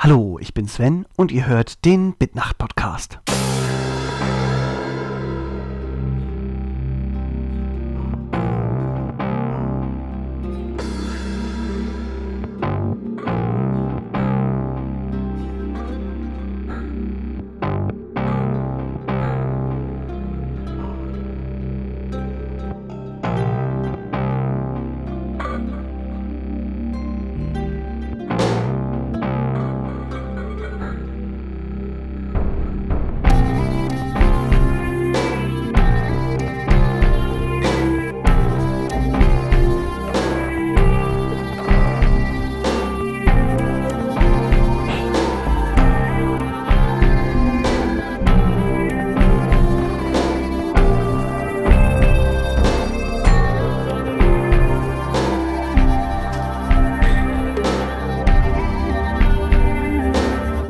Hallo, ich bin Sven und ihr hört den Bitnacht Podcast.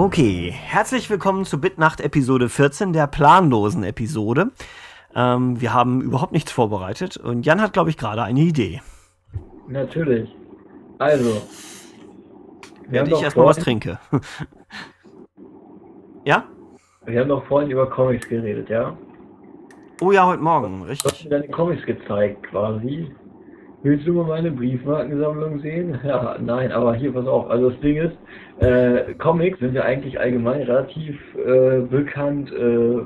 Okay, herzlich willkommen zu Bitnacht Episode 14, der planlosen Episode. Ähm, wir haben überhaupt nichts vorbereitet und Jan hat, glaube ich, gerade eine Idee. Natürlich. Also. Während ich erstmal was trinke. ja? Wir haben doch vorhin über Comics geredet, ja? Oh ja, heute Morgen, richtig. Du hast mir deine Comics gezeigt, quasi. Willst du mal meine Briefmarkensammlung sehen? Ja, nein, aber hier, pass auf. Also das Ding ist, äh, Comics sind ja eigentlich allgemein relativ äh, bekannt, äh,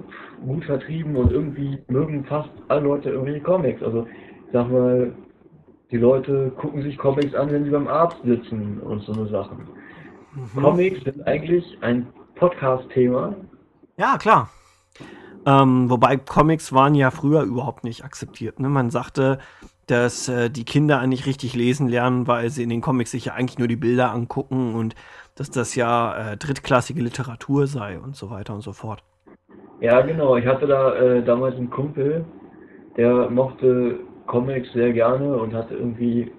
gut vertrieben und irgendwie mögen fast alle Leute irgendwelche Comics. Also, ich sag mal, die Leute gucken sich Comics an, wenn sie beim Arzt sitzen und so eine Sachen. Mhm. Comics sind eigentlich ein Podcast-Thema. Ja, klar. Ähm, wobei Comics waren ja früher überhaupt nicht akzeptiert. Ne? Man sagte, dass äh, die Kinder eigentlich richtig lesen lernen, weil sie in den Comics sich ja eigentlich nur die Bilder angucken und dass das ja äh, drittklassige Literatur sei und so weiter und so fort. Ja, genau. Ich hatte da äh, damals einen Kumpel, der mochte Comics sehr gerne und hat irgendwie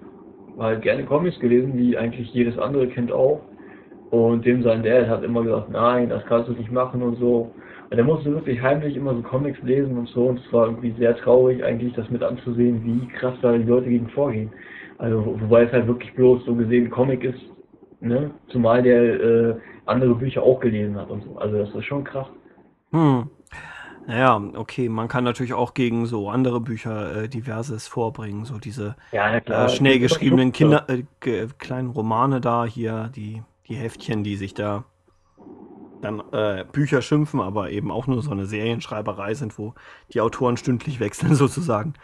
halt gerne Comics gelesen, wie eigentlich jedes andere Kind auch. Und dem sein Dad hat immer gesagt, nein, das kannst du nicht machen und so. Und er musste wirklich heimlich immer so Comics lesen und so. Und es war irgendwie sehr traurig, eigentlich das mit anzusehen, wie krass da die Leute gegen vorgehen. Also, wobei es halt wirklich bloß so gesehen Comic ist, ne? Zumal der äh, andere Bücher auch gelesen hat und so. Also, das ist schon krass. Hm. Naja, okay, man kann natürlich auch gegen so andere Bücher äh, diverses vorbringen, so diese ja, äh, schnell geschriebenen Kinder, äh, kleinen Romane da hier, die, die Heftchen, die sich da dann äh, Bücher schimpfen, aber eben auch nur so eine Serienschreiberei sind, wo die Autoren stündlich wechseln sozusagen.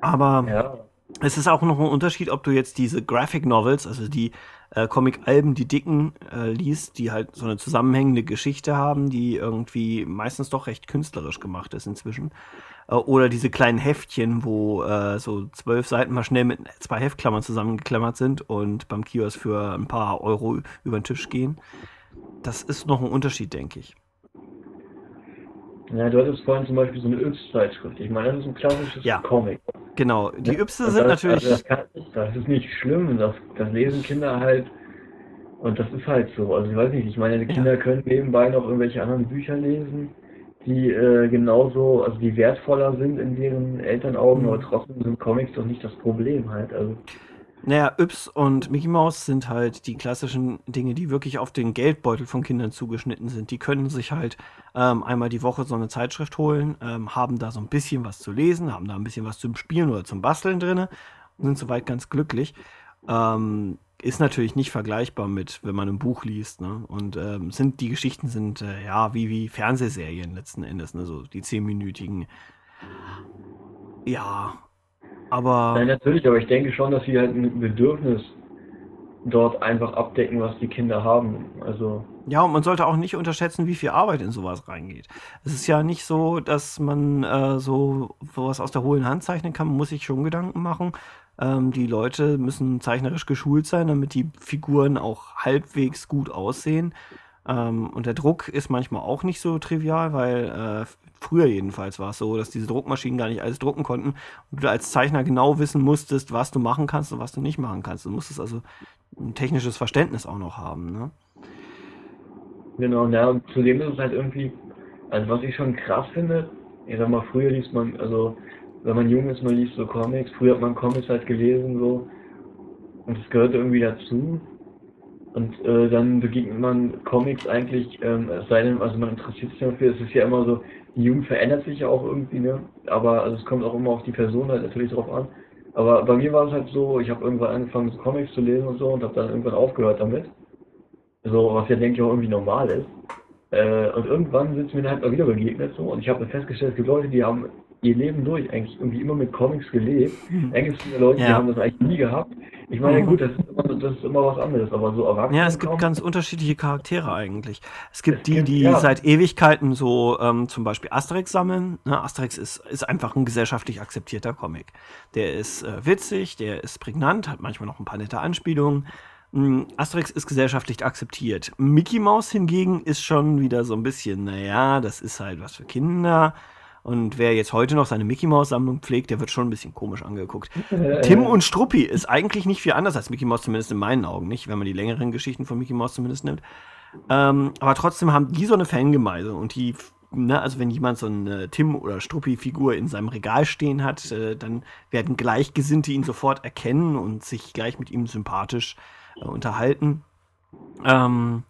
Aber ja. es ist auch noch ein Unterschied, ob du jetzt diese Graphic Novels, also die äh, Comic-Alben, die dicken, äh, liest, die halt so eine zusammenhängende Geschichte haben, die irgendwie meistens doch recht künstlerisch gemacht ist inzwischen. Äh, oder diese kleinen Heftchen, wo äh, so zwölf Seiten mal schnell mit zwei Heftklammern zusammengeklammert sind und beim Kiosk für ein paar Euro über den Tisch gehen das ist noch ein Unterschied, denke ich. Ja, du hattest vorhin zum Beispiel so eine Yps-Zeitschrift. Ich meine, das ist ein klassisches ja, Comic. Genau, die Ypse sind das, natürlich. Also das, nicht, das, ist nicht schlimm, das, das lesen Kinder halt. Und das ist halt so. Also ich weiß nicht, ich meine, die Kinder ja. können nebenbei noch irgendwelche anderen Bücher lesen, die äh, genauso, also die wertvoller sind in deren Elternaugen, mhm. aber trotzdem sind Comics doch nicht das Problem halt. Also naja, Yps und Mickey Mouse sind halt die klassischen Dinge, die wirklich auf den Geldbeutel von Kindern zugeschnitten sind. Die können sich halt ähm, einmal die Woche so eine Zeitschrift holen, ähm, haben da so ein bisschen was zu lesen, haben da ein bisschen was zum Spielen oder zum Basteln drin und sind soweit ganz glücklich. Ähm, ist natürlich nicht vergleichbar mit, wenn man ein Buch liest. Ne? Und ähm, sind die Geschichten sind äh, ja wie, wie Fernsehserien letzten Endes, ne? so die zehnminütigen. Ja, aber. Nein, natürlich, aber ich denke schon, dass sie halt ein Bedürfnis dort einfach abdecken, was die Kinder haben. Also. Ja, und man sollte auch nicht unterschätzen, wie viel Arbeit in sowas reingeht. Es ist ja nicht so, dass man äh, so sowas aus der hohlen Hand zeichnen kann. Man muss sich schon Gedanken machen. Ähm, die Leute müssen zeichnerisch geschult sein, damit die Figuren auch halbwegs gut aussehen. Ähm, und der Druck ist manchmal auch nicht so trivial, weil äh, früher jedenfalls war es so, dass diese Druckmaschinen gar nicht alles drucken konnten und du als Zeichner genau wissen musstest, was du machen kannst und was du nicht machen kannst. Du musstest also ein technisches Verständnis auch noch haben. Ne? Genau, ja, und zudem ist es halt irgendwie, also was ich schon krass finde, ich sag mal, früher liest man, also wenn man jung ist, man liest so Comics, früher hat man Comics halt gelesen so und es gehört irgendwie dazu Und äh, dann begegnet man Comics eigentlich, ähm, es sei denn, also man interessiert sich dafür, es ist ja immer so, die Jugend verändert sich ja auch irgendwie, ne? Aber also es kommt auch immer auf die Person halt natürlich drauf an. Aber bei mir war es halt so, ich habe irgendwann angefangen, Comics zu lesen und so und habe dann irgendwann aufgehört damit. So, was ja denke ich auch irgendwie normal ist. Äh, und irgendwann sind mir dann halt mal wieder begegnet so und ich habe festgestellt, es gibt Leute, die haben ihr Leben durch eigentlich irgendwie immer mit Comics gelebt. Hm. Eigentlich viele Leute, ja. die haben das eigentlich nie gehabt. Ich meine, mhm. gut, das ist, immer, das ist immer was anderes, aber so erwachsen. Ja, es gibt ganz unterschiedliche Charaktere eigentlich. Es gibt es die, gibt, die ja. seit Ewigkeiten so ähm, zum Beispiel Asterix sammeln. Ne, Asterix ist, ist einfach ein gesellschaftlich akzeptierter Comic. Der ist äh, witzig, der ist prägnant, hat manchmal noch ein paar nette Anspielungen. Hm, Asterix ist gesellschaftlich akzeptiert. Mickey Mouse hingegen ist schon wieder so ein bisschen, naja, das ist halt was für Kinder. Und wer jetzt heute noch seine Mickey Mouse Sammlung pflegt, der wird schon ein bisschen komisch angeguckt. Äh, Tim und Struppi ist eigentlich nicht viel anders als Mickey Mouse, zumindest in meinen Augen nicht, wenn man die längeren Geschichten von Mickey Mouse zumindest nimmt. Ähm, aber trotzdem haben die so eine Fangemeinde und die, ne, also wenn jemand so eine Tim- oder Struppi-Figur in seinem Regal stehen hat, äh, dann werden Gleichgesinnte ihn sofort erkennen und sich gleich mit ihm sympathisch äh, unterhalten. Ähm,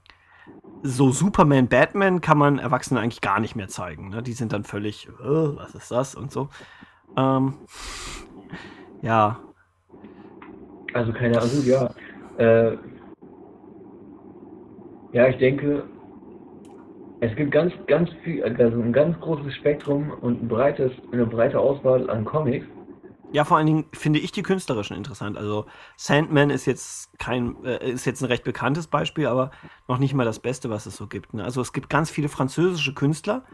so Superman, Batman kann man Erwachsenen eigentlich gar nicht mehr zeigen. Ne? Die sind dann völlig, oh, was ist das und so. Ähm, ja. Also keine Ahnung, ja. Äh, ja, ich denke, es gibt ganz, ganz viel, also ein ganz großes Spektrum und ein breites, eine breite Auswahl an Comics. Ja, vor allen Dingen finde ich die künstlerischen interessant. Also Sandman ist jetzt kein, äh, ist jetzt ein recht bekanntes Beispiel, aber noch nicht mal das Beste, was es so gibt. Ne? Also es gibt ganz viele französische Künstler,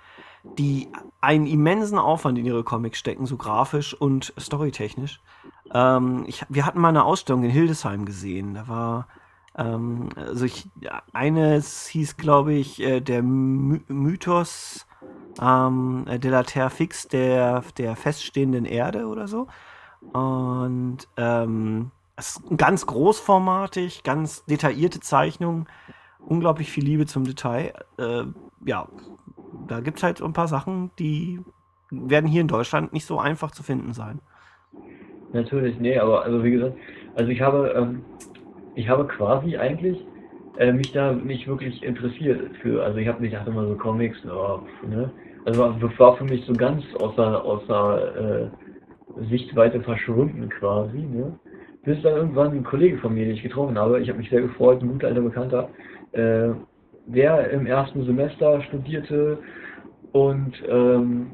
die einen immensen Aufwand in ihre Comics stecken, so grafisch und storytechnisch. Ähm, ich, wir hatten mal eine Ausstellung in Hildesheim gesehen. Da war ähm, also ich, eines hieß, glaube ich, äh, der My Mythos ähm, de la Terre Fix der, der feststehenden Erde oder so. Und ähm, es ist ganz großformatig, ganz detaillierte Zeichnung, unglaublich viel Liebe zum Detail. Äh, ja, da gibt es halt ein paar Sachen, die werden hier in Deutschland nicht so einfach zu finden sein. Natürlich, nee, aber also wie gesagt, also ich habe, ähm, ich habe quasi eigentlich äh, mich da nicht wirklich interessiert für, also ich habe mich dachte immer so Comics, oh, ne? Also das war für mich so ganz außer, außer äh, Sichtweite verschwunden quasi, ne? Bis dann irgendwann ein Kollege von mir, den ich getroffen habe, ich habe mich sehr gefreut, ein guter alter Bekannter, äh, der im ersten Semester studierte und ähm,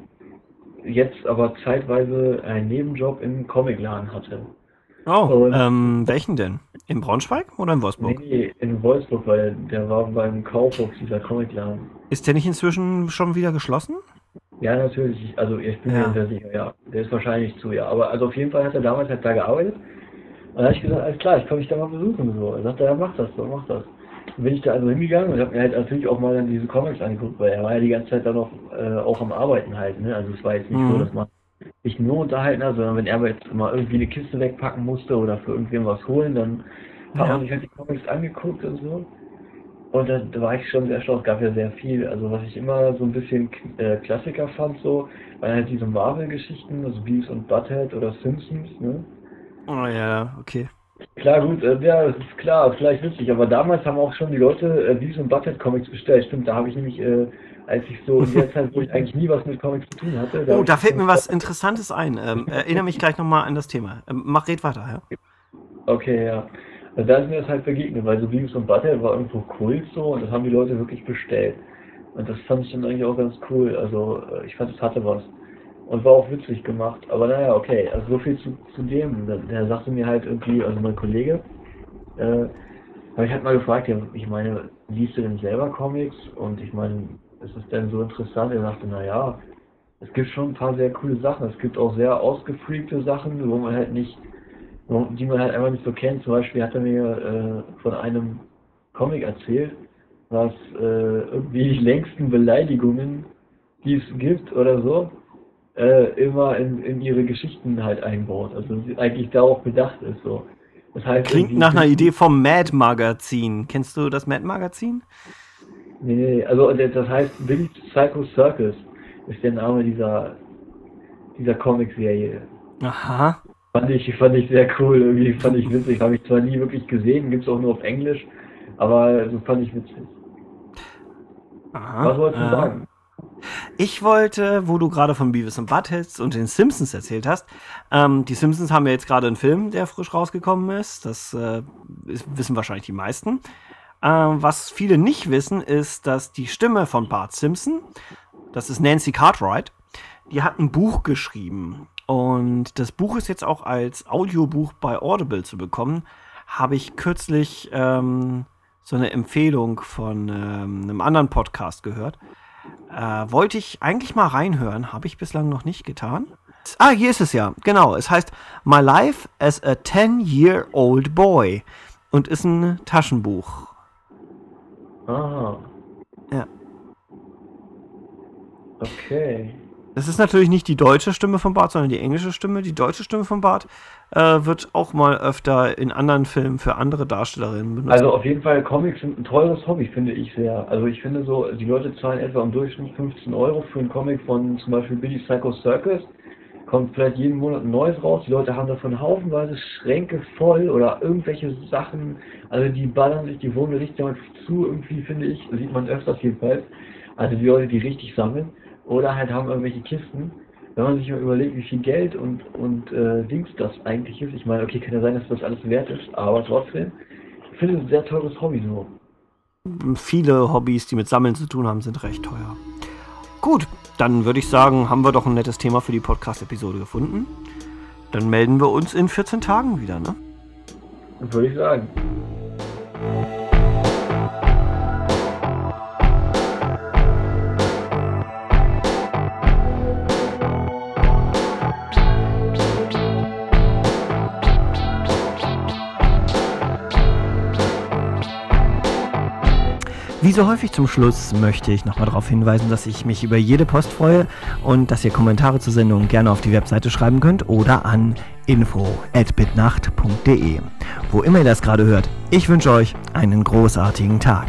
jetzt aber zeitweise einen Nebenjob im Comicladen hatte. Oh, ähm, welchen denn? In Braunschweig oder in Wolfsburg? Nee, in Wolfsburg, weil der war beim Kaufhof, dieser Comicladen. Ist der nicht inzwischen schon wieder geschlossen? Ja, natürlich. Also ich bin ja. mir sehr sicher, ja. Der ist wahrscheinlich zu, ja. Aber also auf jeden Fall hat er damals halt da gearbeitet. Und da habe ich gesagt, alles klar, ich komme dich da mal besuchen. So. Er sagte, ja, mach das, so, mach das. Dann bin ich da also hingegangen und habe mir halt natürlich auch mal dann diese Comics angeguckt, weil er war ja die ganze Zeit da noch äh, auch am Arbeiten halt. Ne? Also es war jetzt nicht mhm. so, dass man nicht nur unterhalten hat, sondern wenn er jetzt mal irgendwie eine Kiste wegpacken musste oder für irgendwen was holen, dann hat man sich halt die Comics angeguckt und so. Und da, da war ich schon sehr stolz, gab ja sehr viel. Also was ich immer so ein bisschen äh, Klassiker fand, so, waren halt diese Marvel-Geschichten, also Beavis und Butthead oder Simpsons, ne? Oh ja, okay. Klar, gut, äh, ja, das ist klar, vielleicht witzig, aber damals haben auch schon die Leute äh, Beavis und Butthead Comics bestellt. Stimmt, da habe ich nämlich äh, als ich so in der Zeit, wo ich eigentlich nie was mit Comics zu tun hatte. Da oh, da fällt mir was Interessantes ein. Ähm, erinnere mich gleich nochmal an das Thema. Ähm, mach, red weiter, ja. Okay, ja. Also da ist mir das halt begegnet, weil so Beavis und Butter war irgendwo Kult so und das haben die Leute wirklich bestellt. Und das fand ich dann eigentlich auch ganz cool. Also äh, ich fand, es hatte was. Und war auch witzig gemacht. Aber naja, okay. Also so viel zu, zu dem. Der, der sagte mir halt irgendwie, also mein Kollege, äh, habe ich halt mal gefragt, ja, ich meine, liest du denn selber Comics? Und ich meine, ist es denn so interessant? Er sagte, naja, es gibt schon ein paar sehr coole Sachen. Es gibt auch sehr ausgefreakte Sachen, wo man halt nicht, die man halt einfach nicht so kennt. Zum Beispiel hat er mir äh, von einem Comic erzählt, was äh, irgendwie die längsten Beleidigungen, die es gibt oder so, äh, immer in, in ihre Geschichten halt einbaut. Also eigentlich darauf bedacht ist so. Das heißt, Klingt nach einer Idee vom Mad Magazin. Kennst du das Mad Magazin? Nee, nee, also das heißt Billy Psycho Circus ist der Name dieser, dieser Comic-Serie. Aha. Fand ich, fand ich sehr cool, irgendwie fand ich witzig. Habe ich zwar nie wirklich gesehen, gibt es auch nur auf Englisch, Aber so fand ich witzig. Aha, Was wolltest du äh, sagen? Ich wollte, wo du gerade von Beavis und Butthead und den Simpsons erzählt hast, ähm, die Simpsons haben ja jetzt gerade einen Film, der frisch rausgekommen ist. Das äh, ist, wissen wahrscheinlich die meisten. Ähm, was viele nicht wissen, ist, dass die Stimme von Bart Simpson, das ist Nancy Cartwright, die hat ein Buch geschrieben. Und das Buch ist jetzt auch als Audiobuch bei Audible zu bekommen. Habe ich kürzlich ähm, so eine Empfehlung von ähm, einem anderen Podcast gehört. Äh, wollte ich eigentlich mal reinhören, habe ich bislang noch nicht getan. Ah, hier ist es ja. Genau, es heißt My Life as a 10-Year-Old Boy und ist ein Taschenbuch. Ah. Ja. Okay. Das ist natürlich nicht die deutsche Stimme von Bart, sondern die englische Stimme. Die deutsche Stimme von Bart äh, wird auch mal öfter in anderen Filmen für andere Darstellerinnen benutzt. Also auf jeden Fall, Comics sind ein teures Hobby, finde ich sehr. Also ich finde so, die Leute zahlen etwa im Durchschnitt 15 Euro für einen Comic von zum Beispiel Billy Psycho Circus. Kommt vielleicht jeden Monat ein neues raus. Die Leute haben davon haufenweise Schränke voll oder irgendwelche Sachen. Also die ballern sich die Wohnung richtig damit zu, irgendwie finde ich. Sieht man öfters jedenfalls. Also die Leute, die richtig sammeln. Oder halt haben irgendwelche Kisten. Wenn man sich mal überlegt, wie viel Geld und, und äh, Dings das eigentlich ist. Ich meine, okay, kann ja sein, dass das alles wert ist, aber trotzdem. Ich finde es ein sehr teures Hobby so. Viele Hobbys, die mit Sammeln zu tun haben, sind recht teuer. Gut, dann würde ich sagen, haben wir doch ein nettes Thema für die Podcast-Episode gefunden. Dann melden wir uns in 14 Tagen wieder, ne? Würde ich sagen. Wie so häufig zum Schluss möchte ich nochmal darauf hinweisen, dass ich mich über jede Post freue und dass ihr Kommentare zur Sendung gerne auf die Webseite schreiben könnt oder an info.bitnacht.de. Wo immer ihr das gerade hört, ich wünsche euch einen großartigen Tag.